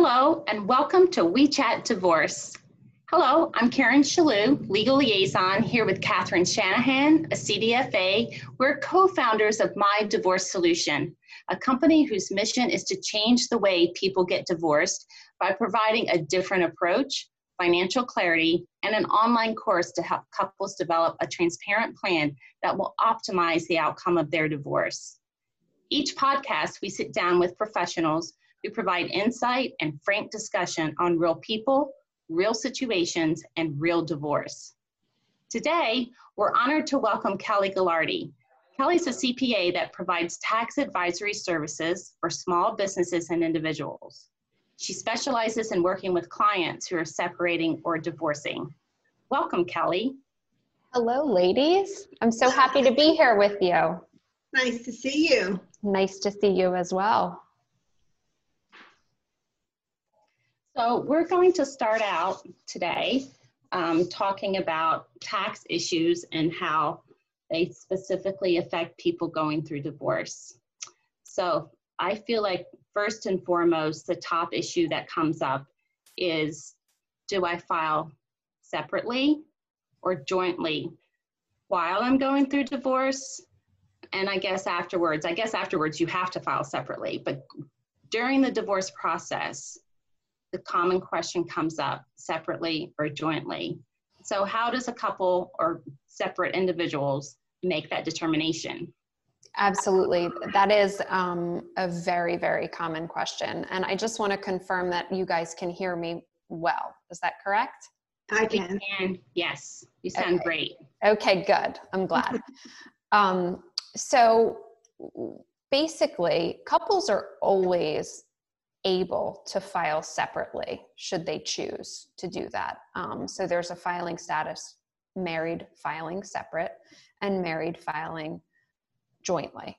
Hello, and welcome to We Chat Divorce. Hello, I'm Karen Shalou, legal liaison, here with Catherine Shanahan, a CDFA. We're co founders of My Divorce Solution, a company whose mission is to change the way people get divorced by providing a different approach, financial clarity, and an online course to help couples develop a transparent plan that will optimize the outcome of their divorce. Each podcast, we sit down with professionals who provide insight and frank discussion on real people, real situations, and real divorce. Today, we're honored to welcome Kelly Gallardi. Kelly's a CPA that provides tax advisory services for small businesses and individuals. She specializes in working with clients who are separating or divorcing. Welcome, Kelly. Hello, ladies. I'm so happy to be here with you. Nice to see you. Nice to see you as well. So we're going to start out today um, talking about tax issues and how they specifically affect people going through divorce. So I feel like first and foremost, the top issue that comes up is do I file separately or jointly while I'm going through divorce? And I guess afterwards, I guess afterwards you have to file separately, but during the divorce process, the common question comes up separately or jointly. So, how does a couple or separate individuals make that determination? Absolutely. That is um, a very, very common question. And I just want to confirm that you guys can hear me well. Is that correct? I can. And yes, you sound okay. great. Okay, good. I'm glad. um, so basically, couples are always able to file separately should they choose to do that. Um, so there's a filing status married filing separate and married filing jointly.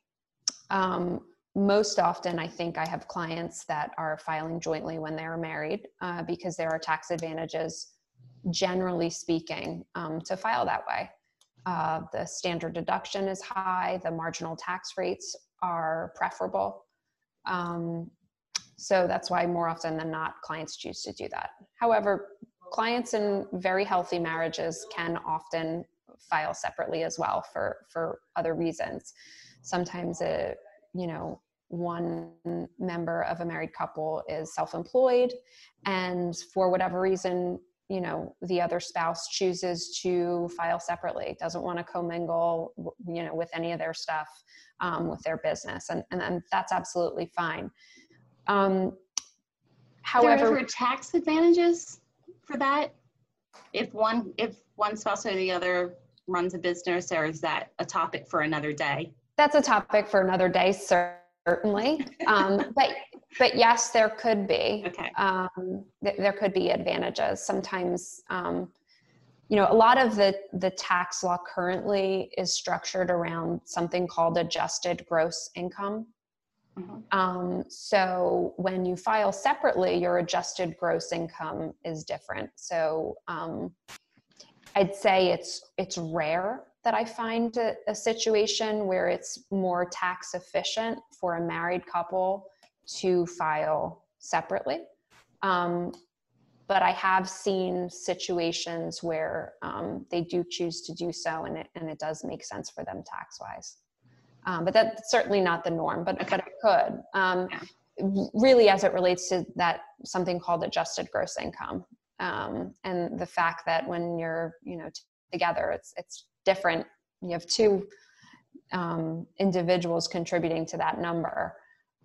Um, most often, I think I have clients that are filing jointly when they're married uh, because there are tax advantages, generally speaking, um, to file that way. Uh, the standard deduction is high, the marginal tax rates are preferable. Um, so that's why more often than not, clients choose to do that. However, clients in very healthy marriages can often file separately as well for, for other reasons. Sometimes a, you know, one member of a married couple is self-employed and for whatever reason you know the other spouse chooses to file separately doesn't want to commingle you know with any of their stuff um, with their business and, and, and that's absolutely fine um, however, there tax advantages for that? If one if one spouse or the other runs a business, or is that a topic for another day? That's a topic for another day, certainly. um, but but yes, there could be. Okay. Um, th- there could be advantages. Sometimes, um, you know, a lot of the the tax law currently is structured around something called adjusted gross income. Mm-hmm. Um, so when you file separately, your adjusted gross income is different. So um, I'd say it's it's rare that I find a, a, situation where it's more tax efficient for a married couple to file separately. Um, but I have seen situations where um, they do choose to do so, and it and it does make sense for them tax wise um, but that's certainly not the norm but but it could. Um, yeah. really as it relates to that something called adjusted gross income. Um, and the fact that when you're you know t- together it's it's different. You have two um, individuals contributing to that number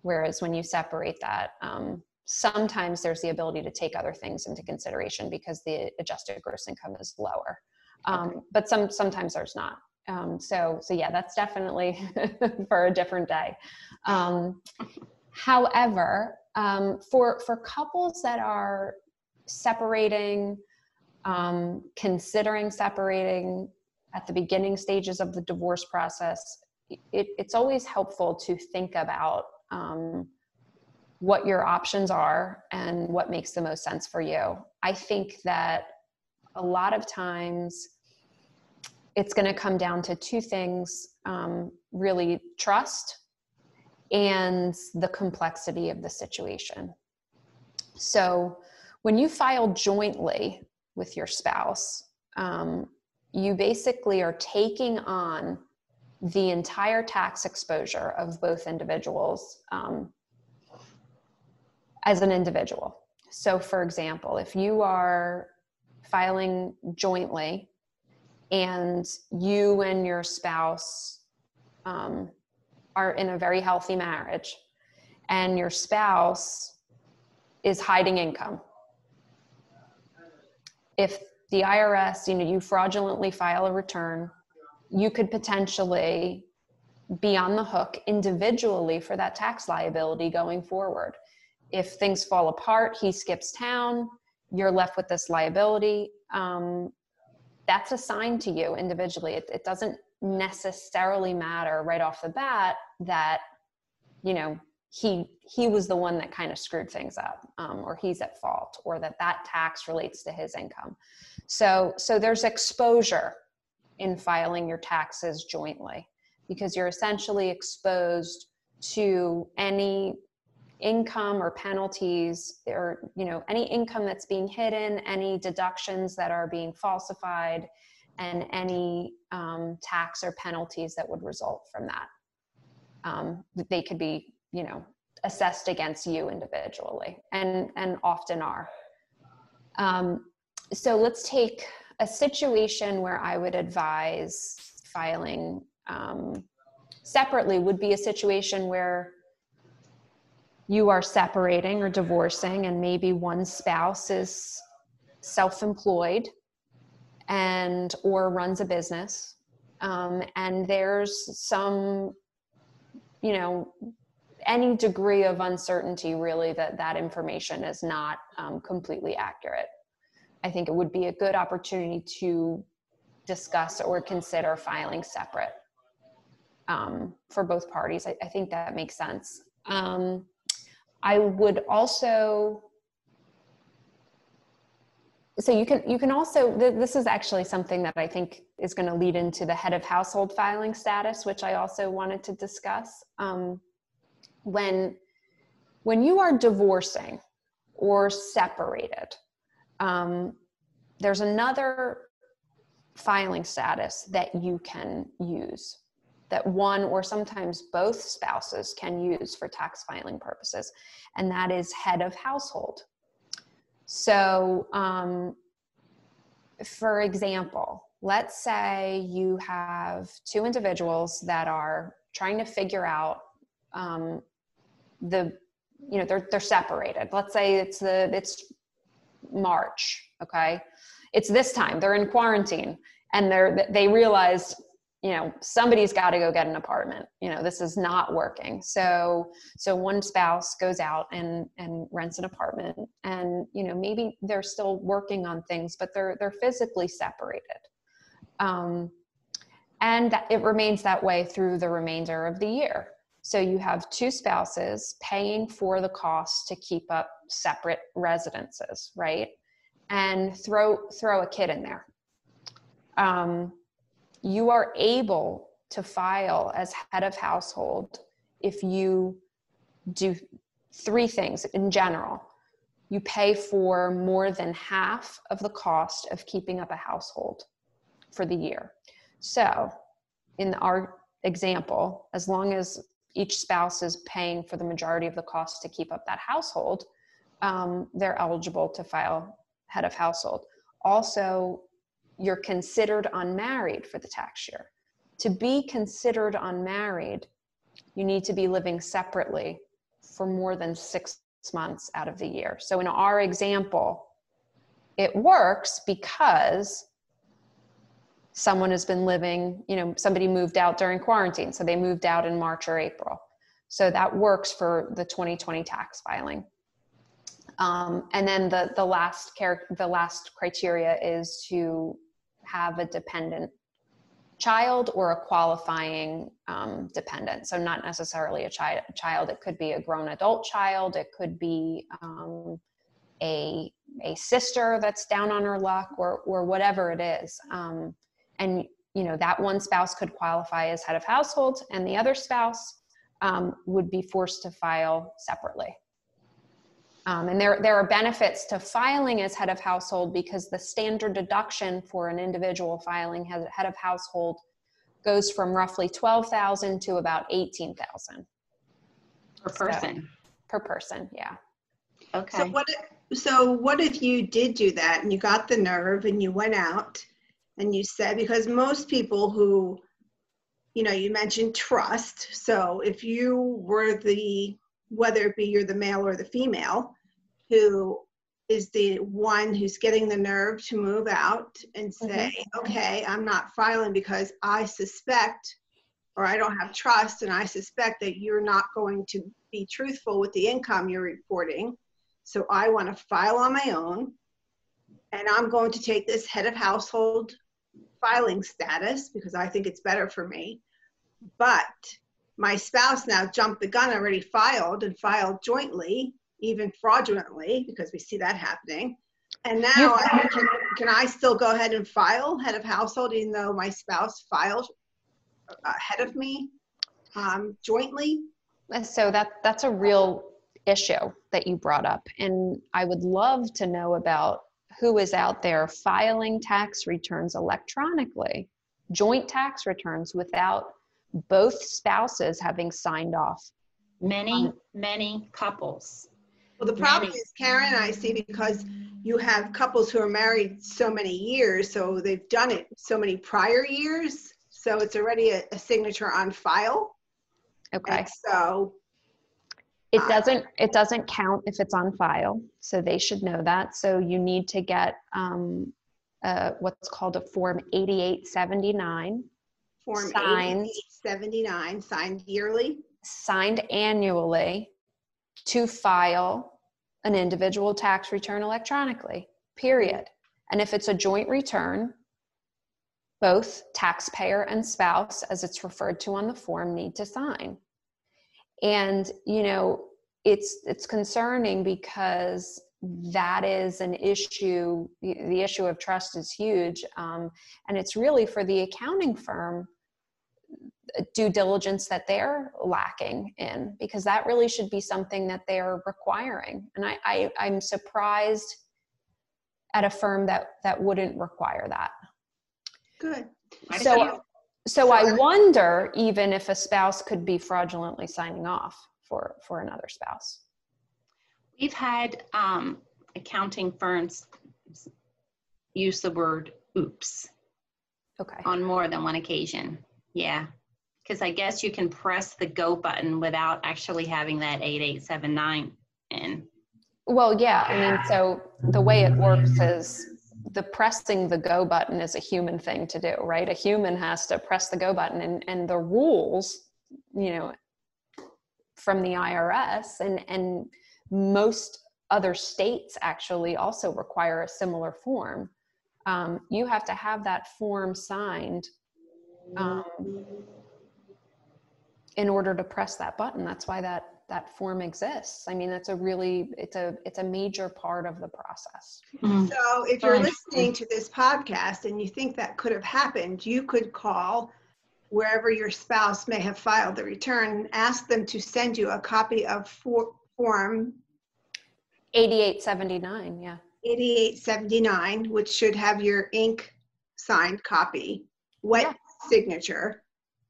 whereas when you separate that um, sometimes there's the ability to take other things into consideration because the adjusted gross income is lower. Um, okay. but some sometimes there's not um, so so yeah that's definitely for a different day. Um, however um, for for couples that are separating um, considering separating at the beginning stages of the divorce process it, it's always helpful to think about um, what your options are and what makes the most sense for you. I think that a lot of times it's going to come down to two things um, really trust and the complexity of the situation So when you file jointly with your spouse, um, you basically are taking on the entire tax exposure of both individuals um, as an individual. So, for example, if you are filing jointly and you and your spouse um, are in a very healthy marriage. And your spouse is hiding income. If the irs you know you fraudulently file a return you could potentially be on the hook individually for that tax liability going forward. If things fall apart he skips town you're left with this liability um, that's assigned to you individually. It, it doesn't necessarily matter right off the bat that you know he he was the one that kind of screwed things up um, or he's at fault or that that tax relates to his income. So so there's exposure in filing your taxes jointly because you're essentially exposed to any income or penalties or you know any income that's being hidden any deductions that are being falsified and any um, tax or penalties that would result from that. Um, they could be, you know, assessed against you individually, and and often are. Um, so let's take a situation where I would advise filing um, separately. Would be a situation where you are separating or divorcing, and maybe one spouse is self-employed and or runs a business um, and there's some you know any degree of uncertainty really that that information is not um, completely accurate. I think it would be a good opportunity to discuss or consider filing separate um, for both parties. I, I, think that makes sense. Um, i would also so you can you can also this is actually something that i think is going to lead into the head of household filing status which i also wanted to discuss. Um, when when you are divorcing or separated um, there's another filing status that you can use that one or sometimes both spouses can use for tax filing purposes and that is head of household so, um, for example, let's say you have two individuals that are trying to figure out um, the, you know, they're they're separated. Let's say it's the it's March, okay? It's this time. They're in quarantine, and they're they realized you know somebody's got to go get an apartment you know this is not working. So so one spouse goes out and and rents an apartment and you know maybe they're still working on things but they're they're physically separated. Um, and it remains that way through the remainder of the year. So you have two spouses paying for the cost to keep up separate residences right? And throw throw a kid in there. Um, you are able to file as head of household if you do three things in general. You pay for more than half of the cost of keeping up a household for the year. So, in our example, as long as each spouse is paying for the majority of the cost to keep up that household, um, they're eligible to file head of household. Also, you're considered unmarried for the tax year. To be considered unmarried, you need to be living separately for more than six months out of the year. So in our example, it works because someone has been living, you know, somebody moved out during quarantine. So they moved out in March or April. So that works for the 2020 tax filing. Um, and then the, the last char- the last criteria is to have a dependent child or a qualifying um, dependent. So not necessarily a chi- child. It could be a grown adult child. It could be um, a a sister that's down on her luck, or or whatever it is. Um, and you know that one spouse could qualify as head of household, and the other spouse um, would be forced to file separately. Um, and there, there are benefits to filing as head of household because the standard deduction for an individual filing as head of household goes from roughly 12,000 to about 18,000 Per person. per person. Yeah. Okay. So what, if- so what if you did do that and you got the nerve and you went out and you said, because most people who, you know, you mentioned trust. So if you were the, whether it be you're the male or the female, who is the one who's getting the nerve to move out and mm-hmm. say, okay, I'm not filing because I suspect or I don't have trust and I suspect that you're not going to be truthful with the income you're reporting. So I want to file on my own. And I'm going to take this head of household filing status because I think it's better for me. But my spouse now jumped the gun, already filed and filed jointly, even fraudulently, because we see that happening. And now I, can, can I still go ahead and file head of household even though my spouse filed ahead of me um, jointly? And So that that's a real issue that you brought up, and I would love to know about who is out there filing tax returns electronically, joint tax returns without both spouses having signed off. Many, many couples. Well, the problem is Karen and I see because you have couples who are married so many years, so they've done it so many prior years. So it's already a, a signature on file. Okay. And so, It Uh, doesn't it doesn't count if it's on file, so they should know that. So you need to get um, uh, what's called a form 8879 Form Signed. 8879, signed yearly. signed annually to file an individual tax return electronically, period. And if it's a joint return, both taxpayer and spouse, as it's referred to on the form, need to sign. And, you know, it's it's concerning because that is an issue. The, issue of trust is huge, um, and it's really for the accounting firm due diligence that they're lacking in because that really should be something that they're requiring and I, I i'm surprised at a firm that that wouldn't require that Good. Quite a so so i wonder even if a spouse could be fraudulently signing off for for another spouse We've had um, accounting firms use the word oops okay on more than one occasion. Yeah. Because I guess you can press the go button without actually having that 8879 in. Well, yeah. I mean, so the way it works is the pressing the go button is a human thing to do, right? A human has to press the go button, and and the rules, you know, from the IRS and and most other states actually also require a similar form. Um, you have to have that form signed um, in order to press that button. That's why that that form exists. I mean, that's a really it's a it's a major part of the process. Mm-hmm. So if you're listening to this podcast and you think that could have happened, you could call wherever your spouse may have filed the return and ask them to send you a copy of for, Form 8879, yeah. 8879, which should have your ink signed copy, wet Yeah. signature,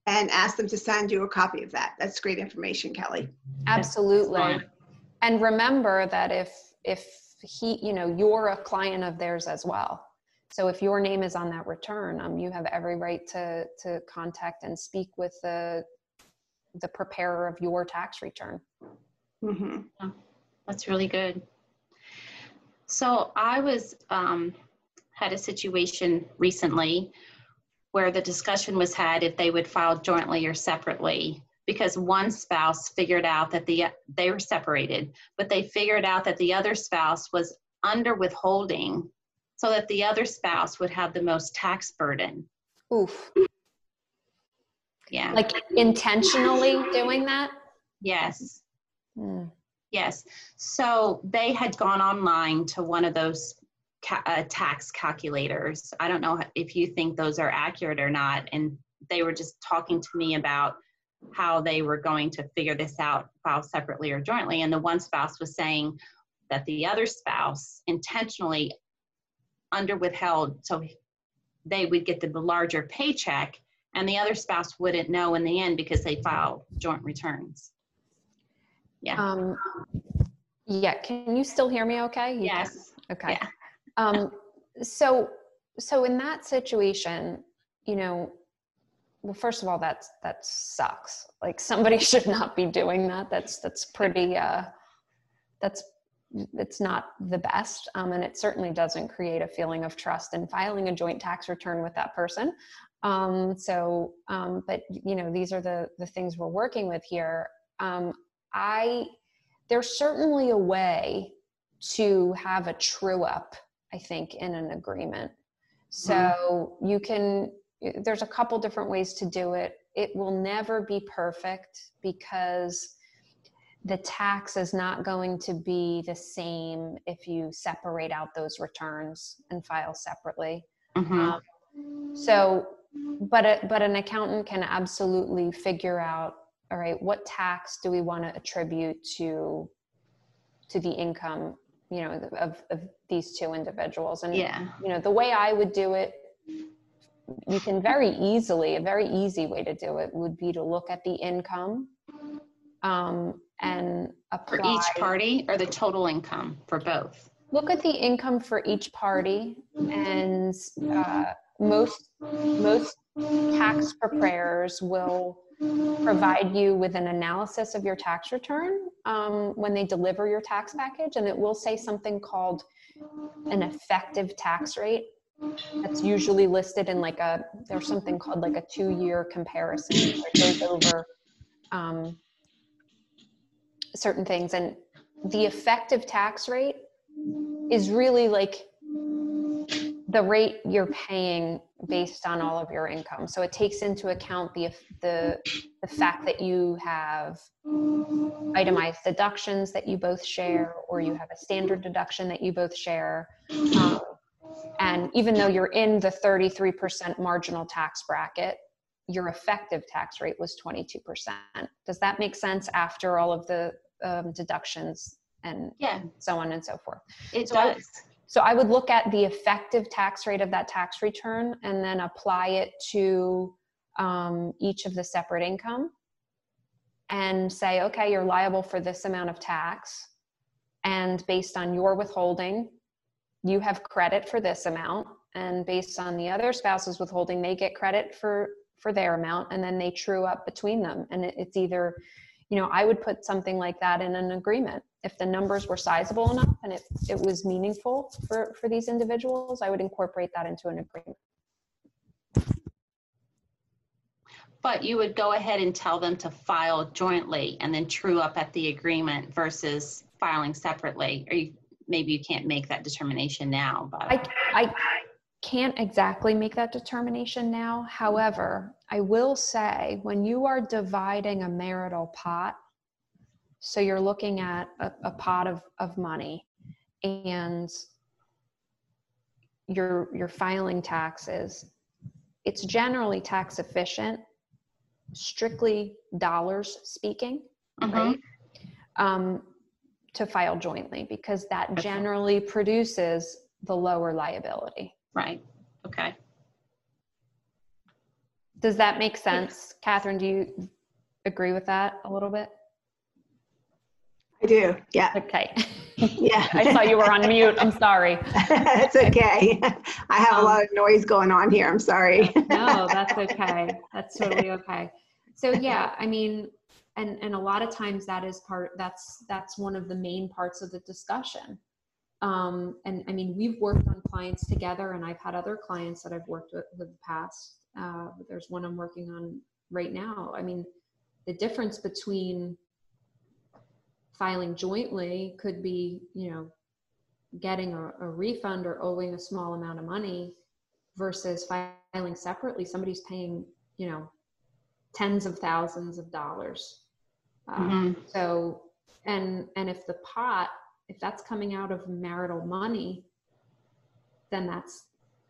and ask them to send you a copy of that. That's great information, Kelly. Absolutely. And remember that if if he, you know, you're a client of theirs as well. So if your name is on that return, um, you have every right to to contact and speak with the the preparer of your tax return. Mm-hmm. That's really good. So I was, um, had a situation recently where the discussion was had if they would file jointly or separately because one spouse figured out that the, they were separated, but they figured out that the other spouse was under withholding so that the other spouse would have the most tax burden. Oof. Yeah. Like intentionally doing that? yes. Hmm. Yes. So they had gone online to one of those ca- uh, tax calculators. I don't know if you think those are accurate or not. And they were just talking to me about how they were going to figure this out, file separately or jointly. And the one spouse was saying, that the other spouse intentionally under withheld so they would get the larger paycheck and the other spouse wouldn't know in the end because they filed joint returns. Yeah. Um, yeah, can you still hear me okay? You can? Yes. Okay. Yeah. Um, so, so in that situation, you know, well, first of all, that's, that sucks. Like somebody should not be doing that. That's, that's pretty, uh, that's, it's not the best. Um, and it certainly doesn't create a feeling of trust in filing a joint tax return with that person. Um, so, um, but you know, these are the, the things we're working with here. Um, I, there's certainly a way to have a true up, I think, in an agreement. So you can, there's a couple different ways to do it. It will never be perfect because the tax is not going to be the same if you separate out those returns and file separately. Mhm. Um, so, but a, but an accountant can absolutely figure out, all right, what tax do we want to attribute to to the income, you know, of, of these two individuals? And Yeah. you know, the way I would do it, you can very easily, a very easy way to do it would be to look at the income um, and apply. For each party or the total income for both? look at the income for each party and uh, most most tax preparers will provide you with an analysis of your tax return um, when they deliver your tax package and it will say something called an effective tax rate. That's usually listed in like a there's something called like a two-year comparison. That goes over um, certain things. And the effective tax rate is really like the rate you're paying based on all of your income. So it takes into account the the the fact that you have itemized deductions that you both share, or you have a standard deduction that you both share. Um, and even though you're in the 33% marginal tax bracket, your effective tax rate was 22%. Does that make sense after all of the um, deductions and Yeah, so on and so forth? it So I- does. So I would look at the effective tax rate of that tax return and then apply it to um, each of the separate income and say, okay, you're liable for this amount of tax. And based on your withholding, you have credit for this amount. And based on the other spouse's withholding, they get credit for for their amount and then they true up between them. And it, it's either, you know, I would put something like that in an agreement. If the numbers were sizable enough and it, it was meaningful for, for these individuals, I would incorporate that into an agreement. But you would go ahead and tell them to file jointly and then true up at the agreement versus filing separately. Or you, maybe you can't make that determination now, but. I, I can't exactly make that determination now. However, I will say when you are dividing a marital pot, so you're looking at a, a pot of, of money and you're, you're filing taxes, it's generally tax efficient, strictly dollars speaking, Mhm. right? Um, to file jointly because that generally produces the lower liability. Right, okay. Does that make sense? Catherine, do you agree with that a little bit? I do. Yeah. Okay. Yeah. I saw you were on mute. I'm sorry. It's okay. I have a Um, lot of noise going on here. I'm sorry. No, that's okay. That's totally okay. So yeah, I mean, and and a lot of times that is part that's that's one of the main parts of the discussion. Um, and I mean, we've worked on clients together, and I've had other clients that I've worked with in the past. Uh, there's one I'm working on right now. I mean, the difference between filing jointly could be, you know, getting a, a refund or owing a small amount of money versus filing separately. Somebody's paying, you know, tens of thousands of dollars. Uh, Mhm. So, and and if the pot, if that's coming out of marital money, then that's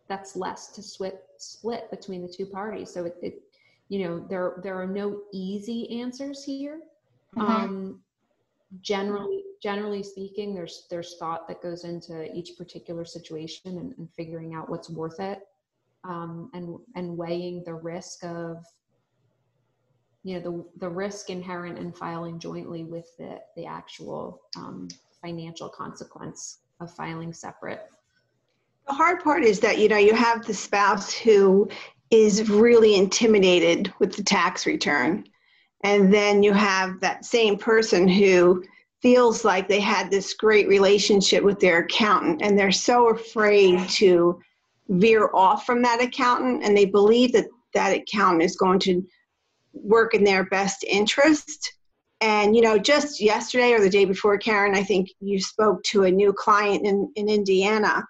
that's less to split split between the two parties. So it, it you know, there there are no easy answers here. Mhm. Um, generally, generally speaking, there's there's thought that goes into each particular situation and, and figuring out what's worth it, um, and and weighing the risk of you know the the risk inherent in filing jointly with the the actual um, financial consequence of filing separate. The hard part is that you know you have the spouse who is really intimidated with the tax return, and then you have that same person who feels like they had this great relationship with their accountant and they're so afraid to veer off from that accountant and they believe that that accountant is going to work in their best interest and you know just yesterday or the day before karen i think you spoke to a new client in, in indiana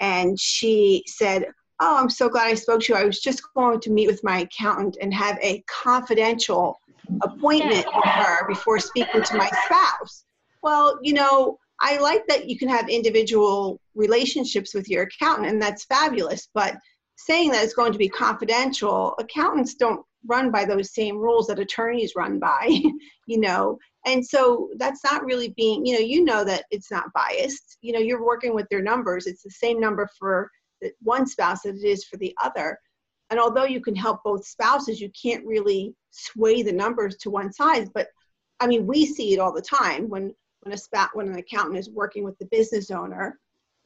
and she said oh i'm so glad i spoke to you i was just going to meet with my accountant and have a confidential appointment with her before speaking to my spouse well, you know, I like that you can have individual relationships with your accountant, and that's fabulous. But saying that it's going to be confidential, accountants don't run by those same rules that attorneys run by, you know. And so that's not really being, you know, you know that it's not biased. You know, you're working with their numbers. It's the same number for the one spouse as it is for the other. And although you can help both spouses, you can't really sway the numbers to one side. But I mean, we see it all the time when when a spat when an accountant is working with the business owner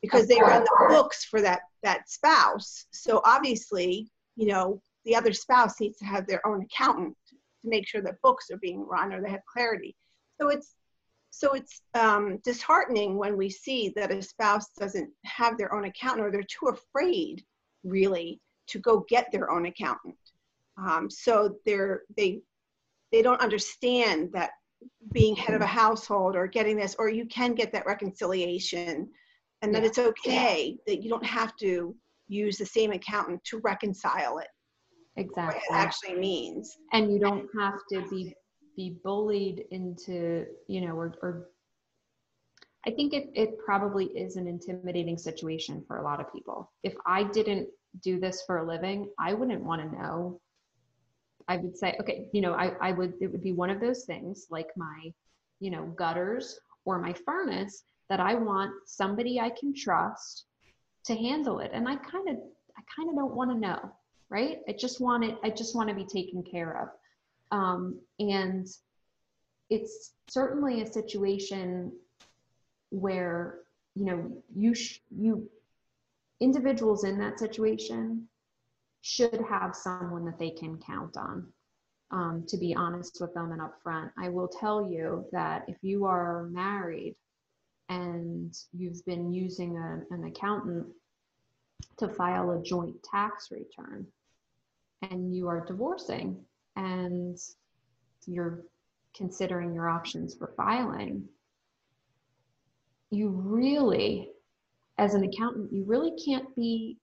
because they run the books for that that spouse so obviously you know the other spouse needs to have their own accountant to make sure that books are being run or they have clarity. So it's so it's um, disheartening when we see that a spouse doesn't have their own accountant or they're too afraid really to go get their own accountant. Um, so they're they they don't understand that being head of a household or getting this, or you can get that reconciliation and that Yeah. it's okay that you don't have to use the same accountant to reconcile it, what Exactly. it actually means. and you don't have to be be bullied into you know or, or i think it, it probably is an intimidating situation for a lot of people if i didn't do this for a living i wouldn't want to know i would say okay you know I, I would it would be one of those things like my you know gutters or my furnace that i want somebody i can trust to handle it and i kind of i kind of don't want to know right? I just want it i just want to be taken care of. Um, and it's certainly a situation where you know you sh- you individuals in that situation should have someone that they can count on um, to be honest with them and upfront. I will tell you that if you are married and you've been using a, an accountant to file a joint tax return and you are divorcing and you're considering your options for filing, you really, as an accountant, you really can't be,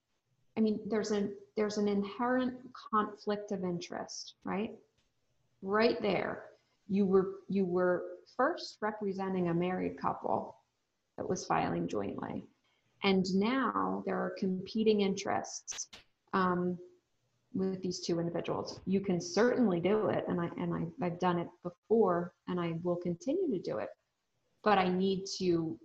I mean, there's an there's an inherent conflict of interest, right? Right there. You were you were first representing a married couple that was filing jointly. And now there are competing interests. Um, with these two individuals. You can certainly do it, and I and I, I've done it before, and I will continue to do it. But I need to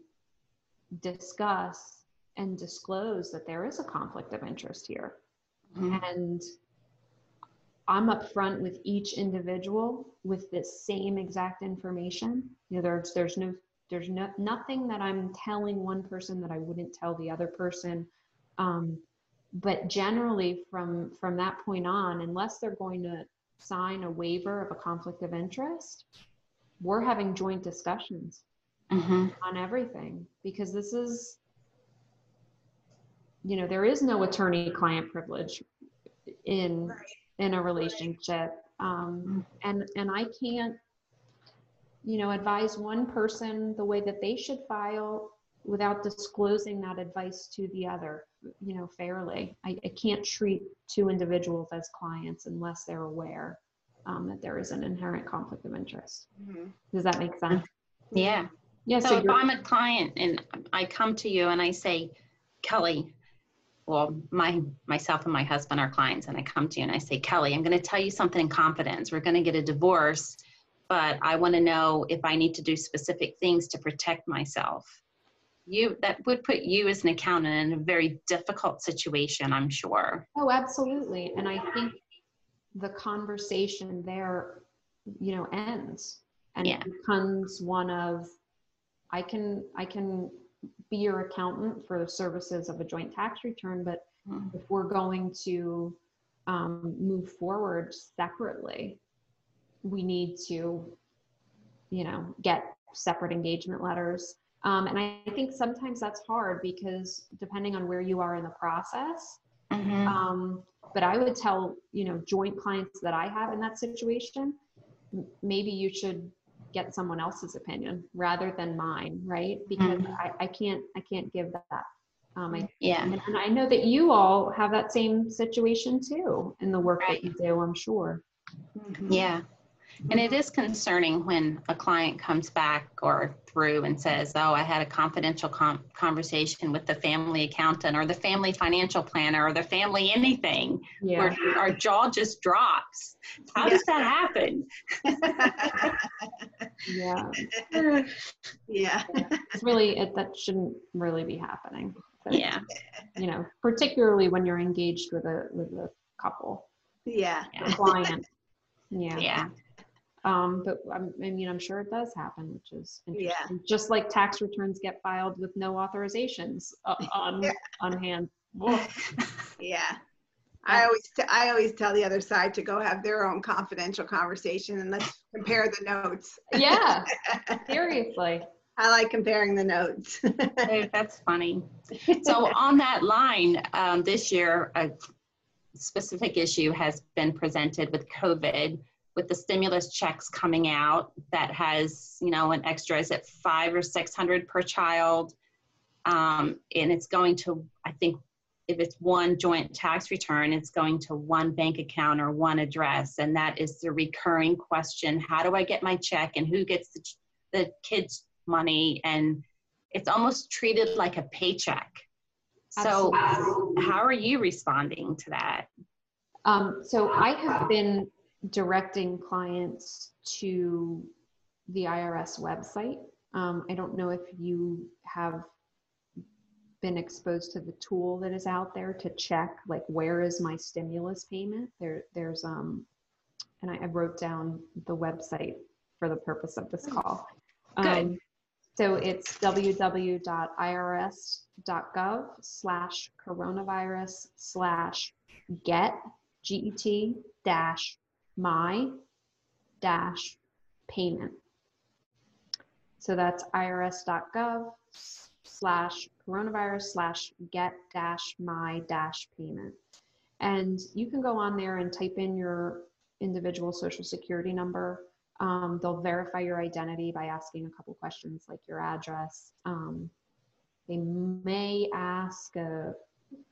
discuss and disclose that there is a conflict of interest here, Mhm. and I'm upfront with each individual with this same exact information. You know, there's there's no there's no nothing that I'm telling one person that I wouldn't tell the other person. Um, but generally from from that point on unless they're going to sign a waiver of a conflict of interest we're having joint discussions Mhm. on everything because this is you know there is no attorney client privilege in in a relationship. Um, and and i can't you know advise one person the way that they should file without disclosing that advice to the other you know fairly i, I can't treat two individuals as clients unless they're aware um, that there is an inherent conflict of interest Mhm. does that make sense Yeah. yeah So so if I'm a client and I come to you and I say, Kelly, well, my myself and my husband are clients, and I come to you and I say, Kelly, I'm going to tell you something in confidence. We're going to get a divorce, but I want to know if I need to do specific things to protect myself. You that would put you as an accountant in a very difficult situation, I'm sure. Oh, absolutely. And I think the conversation there, you know, ends and Yeah. it becomes one of I can I can be your accountant for the services of a joint tax return, but Mhm. if we're going to um, move forward separately, we need to, you know, get separate engagement letters. Um, and I think sometimes that's hard because depending on where you are in the process, Mhm. um, but I would tell, you know, joint clients that I have in that situation, maybe you should get someone else's opinion rather than mine, right? Because Mhm. I, I can't, I can't give that. Um, I, Yeah. and and I know that you all have that same situation too in the work Right. that you do, I'm sure. Yeah. And it is concerning when a client comes back or through and says, Oh, I had a confidential com- conversation with the family accountant or the family financial planner or the family anything, Yeah. where our jaw just drops. How Yeah. does that happen? Yeah. yeah. It's really, it, that shouldn't really be happening. But, Yeah. You know, particularly when you're engaged with a, with a couple, Yeah. Yeah. client. Yeah. Yeah. Um, but I'm, I mean, I'm sure it does happen, which is interesting. Yeah. Just like tax returns get filed with no authorizations uh, on, Yeah. on hand. Yeah. I always, t- I always tell the other side to go have their own confidential conversation and let's compare the notes. Yeah, seriously. I like comparing the notes. That's funny. So on that line, um, this year, a specific issue has been presented with COVID, with the stimulus checks coming out that has, you know, an extra, is it five or 600 per child? Um, and it's going to, I think, if it's one joint tax return, it's going to one bank account or one address. And that is the recurring question, how do I get my check and who gets the, the kids' money? And it's almost treated like a paycheck. So, how are you responding to that? Um, so I have been directing clients to the IRS website. Um, I don't know if you have been exposed to the tool that is out there to check like where is my stimulus payment there there's um and I, I wrote down the website for the purpose of this call Good. Um, so it's www.irs.gov slash coronavirus slash get get dash my dash payment so that's irs.gov slash coronavirus slash get dash my dash payment. And you can go on there and type in your individual social security number. Um, they'll verify your identity by asking a couple questions like your address. Um, they may ask, uh,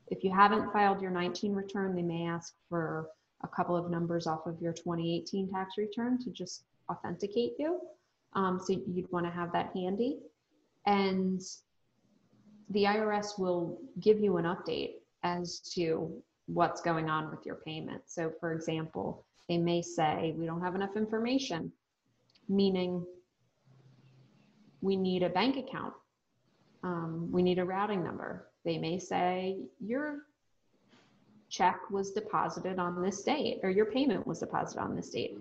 if you haven't filed your 19 return, they may ask for a couple of numbers off of your 2018 tax return to just authenticate you. Um, so you'd want to have that handy. And the IRS will give you an update as to what's going on with your payment. So, for example, they may say, We don't have enough information, meaning we need a bank account, um, we need a routing number. They may say, Your check was deposited on this date, or your payment was deposited on this date.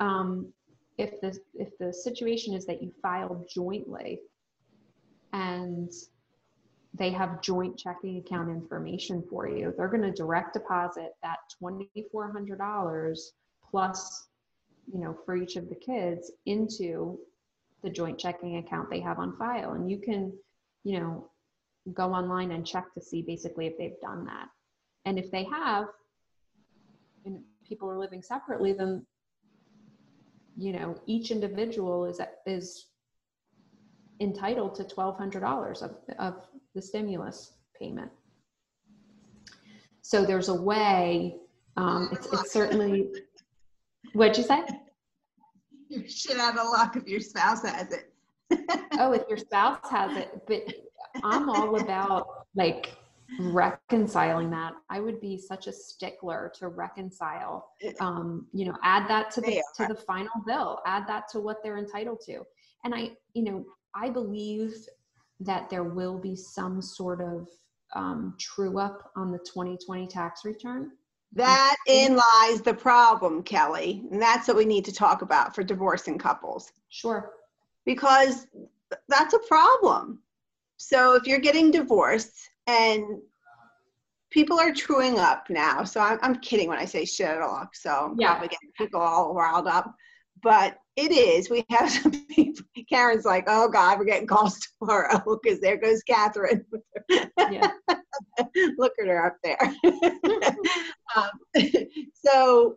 Um, if the if the situation is that you filed jointly and they have joint checking account information for you. They're going to direct deposit that $2,400 plus, you know, for each of the kids into the joint checking account they have on file. And you can, you know, go online and check to see basically if they've done that. And if they have, and people are living separately, then, you know, each individual is, is entitled to $1,200 of, of the stimulus payment. So there's a way, um, it's, it's certainly, what'd you say? You're shit out of luck if your spouse has it. Oh, if your spouse has it, but I'm all about like reconciling that i would be such a stickler to reconcile um, you know add that to the to the final bill add that to what they're entitled to. And i you know i believe that there will be some sort of um, true up on the 2020 tax return. That in lies the problem, Kelly. And that's what we need to talk about for divorcing couples. Sure. Because that's a problem. So if you're getting divorced and people are truing up now, so I'm, I'm kidding when I say shit off. So I'm Yeah. probably getting people all riled up. But it is. We have some people. Karen's like, oh God, we're getting calls tomorrow because there goes Catherine. yeah Look at her up there. um, so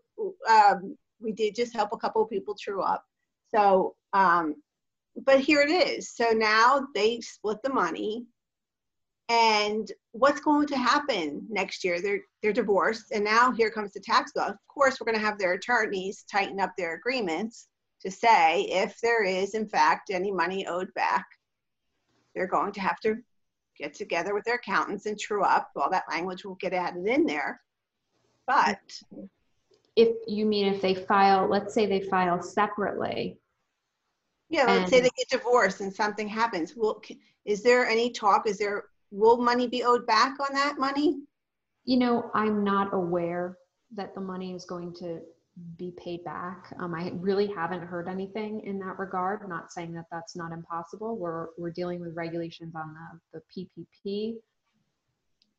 um, we did just help a couple of people true up. So, um, but here it is. So now they split the money. And what's going to happen next year? They're they're divorced, and now here comes the tax bill. Of course, we're going to have their attorneys tighten up their agreements to say if there is, in fact, any money owed back, they're going to have to get together with their accountants and true up. All that language will get added in there. But if you mean if they file let's say they file separately yeah, let's say they get divorced and something happens. well is there any talk? Is there will money be owed back on that money? You know, I'm not aware that the money is going to be paid back. Um, I really haven't heard anything in that regard. Not saying that that's not impossible. We're we're dealing with regulations on the the PPP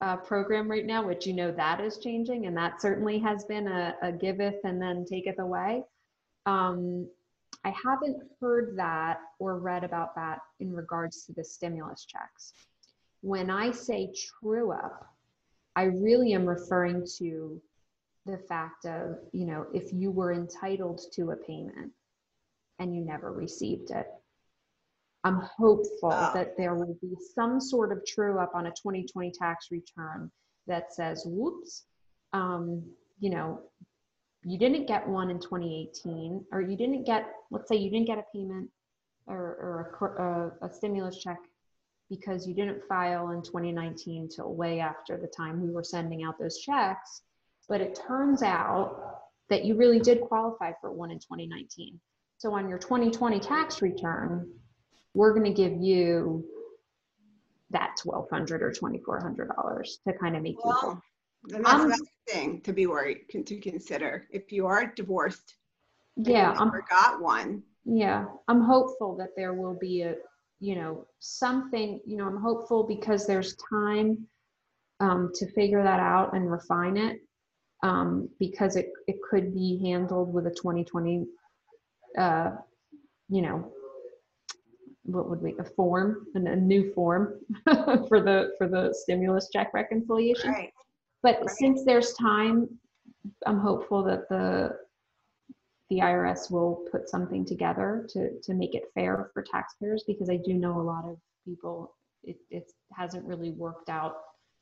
uh, program right now, which you know that is changing, and that certainly has been a, a giveth and then taketh away. Um, I haven't heard that or read about that in regards to the stimulus checks. When I say true up, I really am referring to the fact of, you know, if you were entitled to a payment and you never received it. I'm hopeful Oh. that there will be some sort of true up on a 2020 tax return that says, whoops, um, you know, you didn't get one in 2018, or you didn't get, let's say you didn't get a payment or, or a a, a stimulus check because you didn't file in 2019 till way after the time we were sending out those checks. But it turns out that you really did qualify for one in 2019. So on your 2020 tax return, we're going to give you that 1200 or $2,400 to kind of make you whole. Well, and that's Um, another thing to be worried to consider. If you are divorced, Yeah, I'm never got one. Yeah, I'm hopeful that there will be a, you know, something, you know, I'm hopeful because there's time um, to figure that out and refine it. Um, because it, it could be handled with a 2020, uh, you know, what would we, a form, and a new form for the, for the stimulus check reconciliation. Right. But Right. since there's time, I'm hopeful that the, the IRS will put something together to, to make it fair for taxpayers, because I do know a lot of people, it, it hasn't really worked out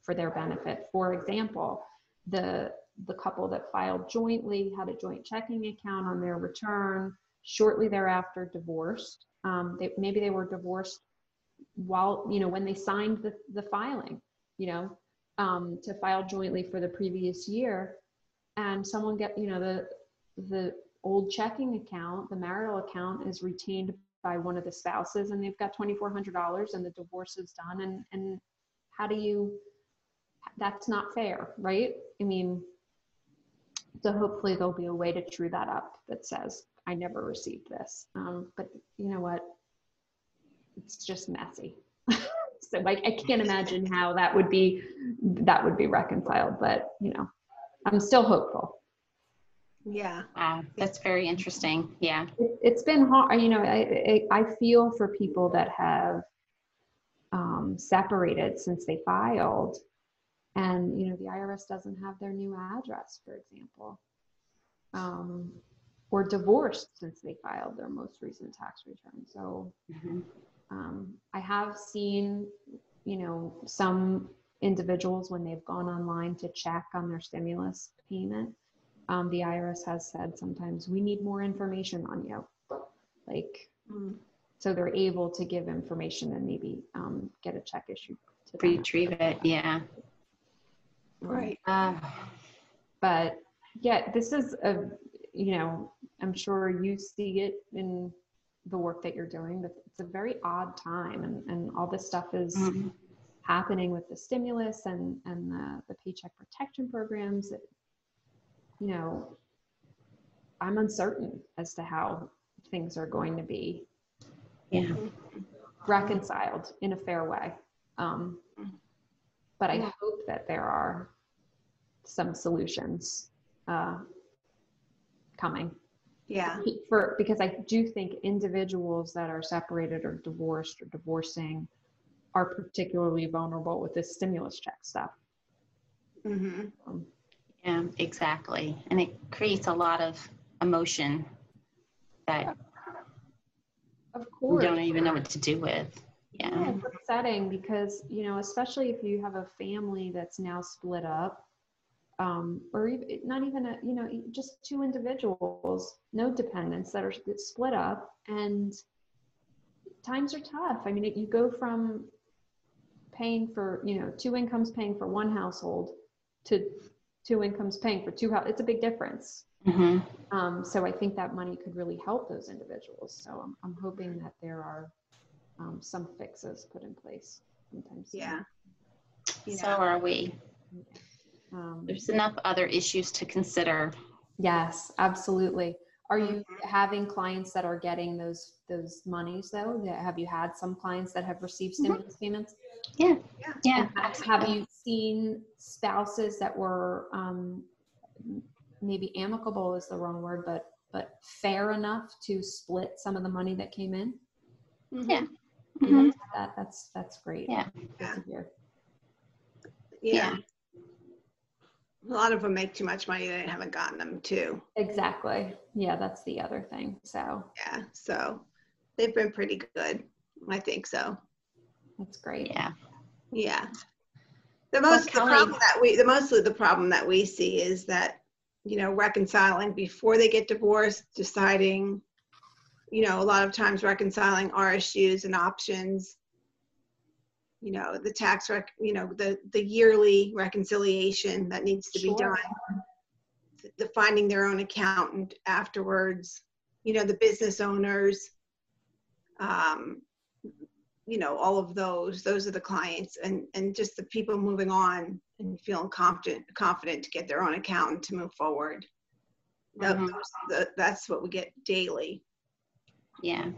for their benefit. For example, the, the couple that filed jointly had a joint checking account on their return, shortly thereafter divorced. Um, they, maybe they were divorced while, you know, when they signed the, the filing, you know, um, to file jointly for the previous year. And someone get, you know, the, the old checking account, the marital account is retained by one of the spouses and they've got $2,400 and the divorce is done. And, and how do you, that's not fair, right? I mean, so hopefully there'll be a way to true that up that says, I never received this. Um, but you know what? It's just messy. so I, I can't imagine how that would be, that would be reconciled, but you know, I'm still hopeful. Yeah. Wow, that's very interesting. Yeah. It, it's been hard, you know, I, I, I feel for people that have um, separated since they filed. And, you know, the IRS doesn't have their new address, for example. Um, or divorced since they filed their most recent tax return. So Mhm. um, I have seen, you know, some individuals when they've gone online to check on their stimulus payment, um, the IRS has said sometimes we need more information on you. Like, Mm. so they're able to give information and maybe um, get a check issued to them. Retrieve it. Yeah. Right. Uh, But yeah, this is a, you know, I'm sure you see it in the work that you're doing, but it's a very odd time and, and all this stuff is mm, happening with the stimulus and, and the, the paycheck protection programs. That, you know, I'm uncertain as to how things are going to be Yeah. reconciled in a fair way. Um, but I Yeah. hope that there are some solutions uh, coming Yeah. for because I do think individuals that are separated or divorced or divorcing are particularly vulnerable with this stimulus check stuff. Mm-hmm. Um, Yeah, exactly. And it creates a lot of emotion that of we course, don't even know what to do with. Yeah, Yeah. it's upsetting because you know, especially if you have a family that's now split up, um, or even, not even a you know just two individuals, no dependents that are split up, and times are tough. I mean, it, you go from paying for you know two incomes paying for one household to two incomes paying for two. hou- It's a big difference. hmm Um, so I think that money could really help those individuals. So I'm, I'm hoping that there are um, some fixes put in place sometimes. Yeah. So are we. Um, There's enough other issues to consider. yes, absolutely. Are you Mhm. having clients that are getting those those monies though? Have you had some clients that have received Mhm. stimulus payments? Yeah. And Yeah. have- Have you seen spouses that were um, maybe amicable is the wrong word, but but fair enough to split some of the money that came in? Yeah. You Mhm. that that's that's great. Yeah. Good to hear. Yeah. A lot of them make too much money. They haven't gotten them too. Exactly. Yeah, that's the other thing. So Yeah. So they've been pretty good. I think so. that's great. Yeah. Yeah. The most the problem that we the mostly the problem that we see is that you know reconciling before they get divorced, deciding, you know, a lot of times reconciling RSUs and options. You know, the tax rec, you know, the the yearly reconciliation that needs to be Sure. done. The finding their own accountant afterwards. You know, the business owners. Um, you know all of those those are the clients and and just the people moving on and feeling confident confident to get their own accountant to move forward Mhm. those- the- that's what we get daily Yeah.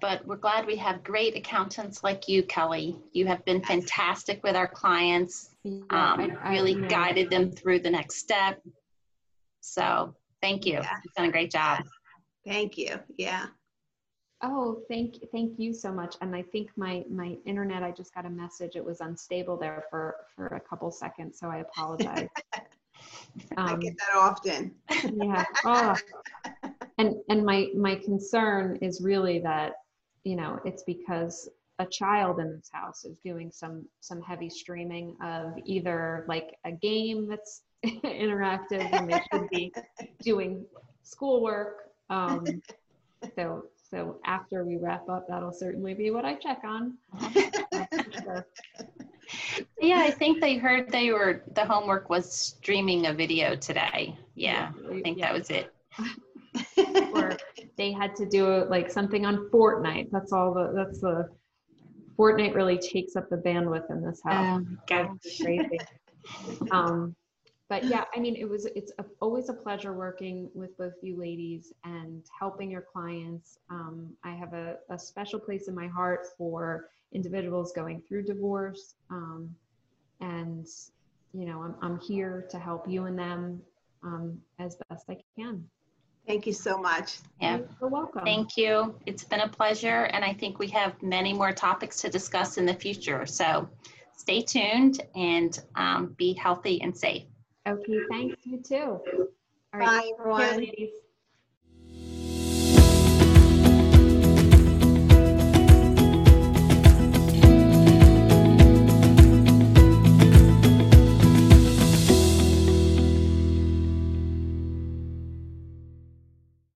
But we're glad we have great accountants like you, Kelly. You have been fantastic with our clients, Yeah, um, I- I- really you know, guided them through the next step. So thank you. Yeah. You've done a great job. thank you yeah Oh, thank thank you so much. And I think my my internet, I just got a message. It was unstable there for for a couple seconds, so I apologize. i Um, get that often yeah. Oh. And and my my concern is really that you know it's because a child in this house is doing some some heavy streaming of either like a game that's interactive and they should be doing schoolwork. Um, so so after we wrap up, that'll certainly be what I check on. Sure. Yeah, I think they heard they were, the homework was streaming a video today. Yeah, I think Yeah. that was it. Or they had to do like something on Fortnite. That's all the that's the Fortnite really takes up the bandwidth in this house. Um. Crazy. um, but yeah, I mean, it was it's a, always a pleasure working with both you ladies and helping your clients. Um, I have a, a special place in my heart for individuals going through divorce, um, and you know, I'm I'm here to help you and them um, as best I can. Thank you so much Yeah. You're welcome. Thank you. It's been a pleasure, and I think we have many more topics to discuss in the future. So stay tuned and um, be healthy and safe. Okay, thanks. You too. All right. bye Take care, everyone ladies.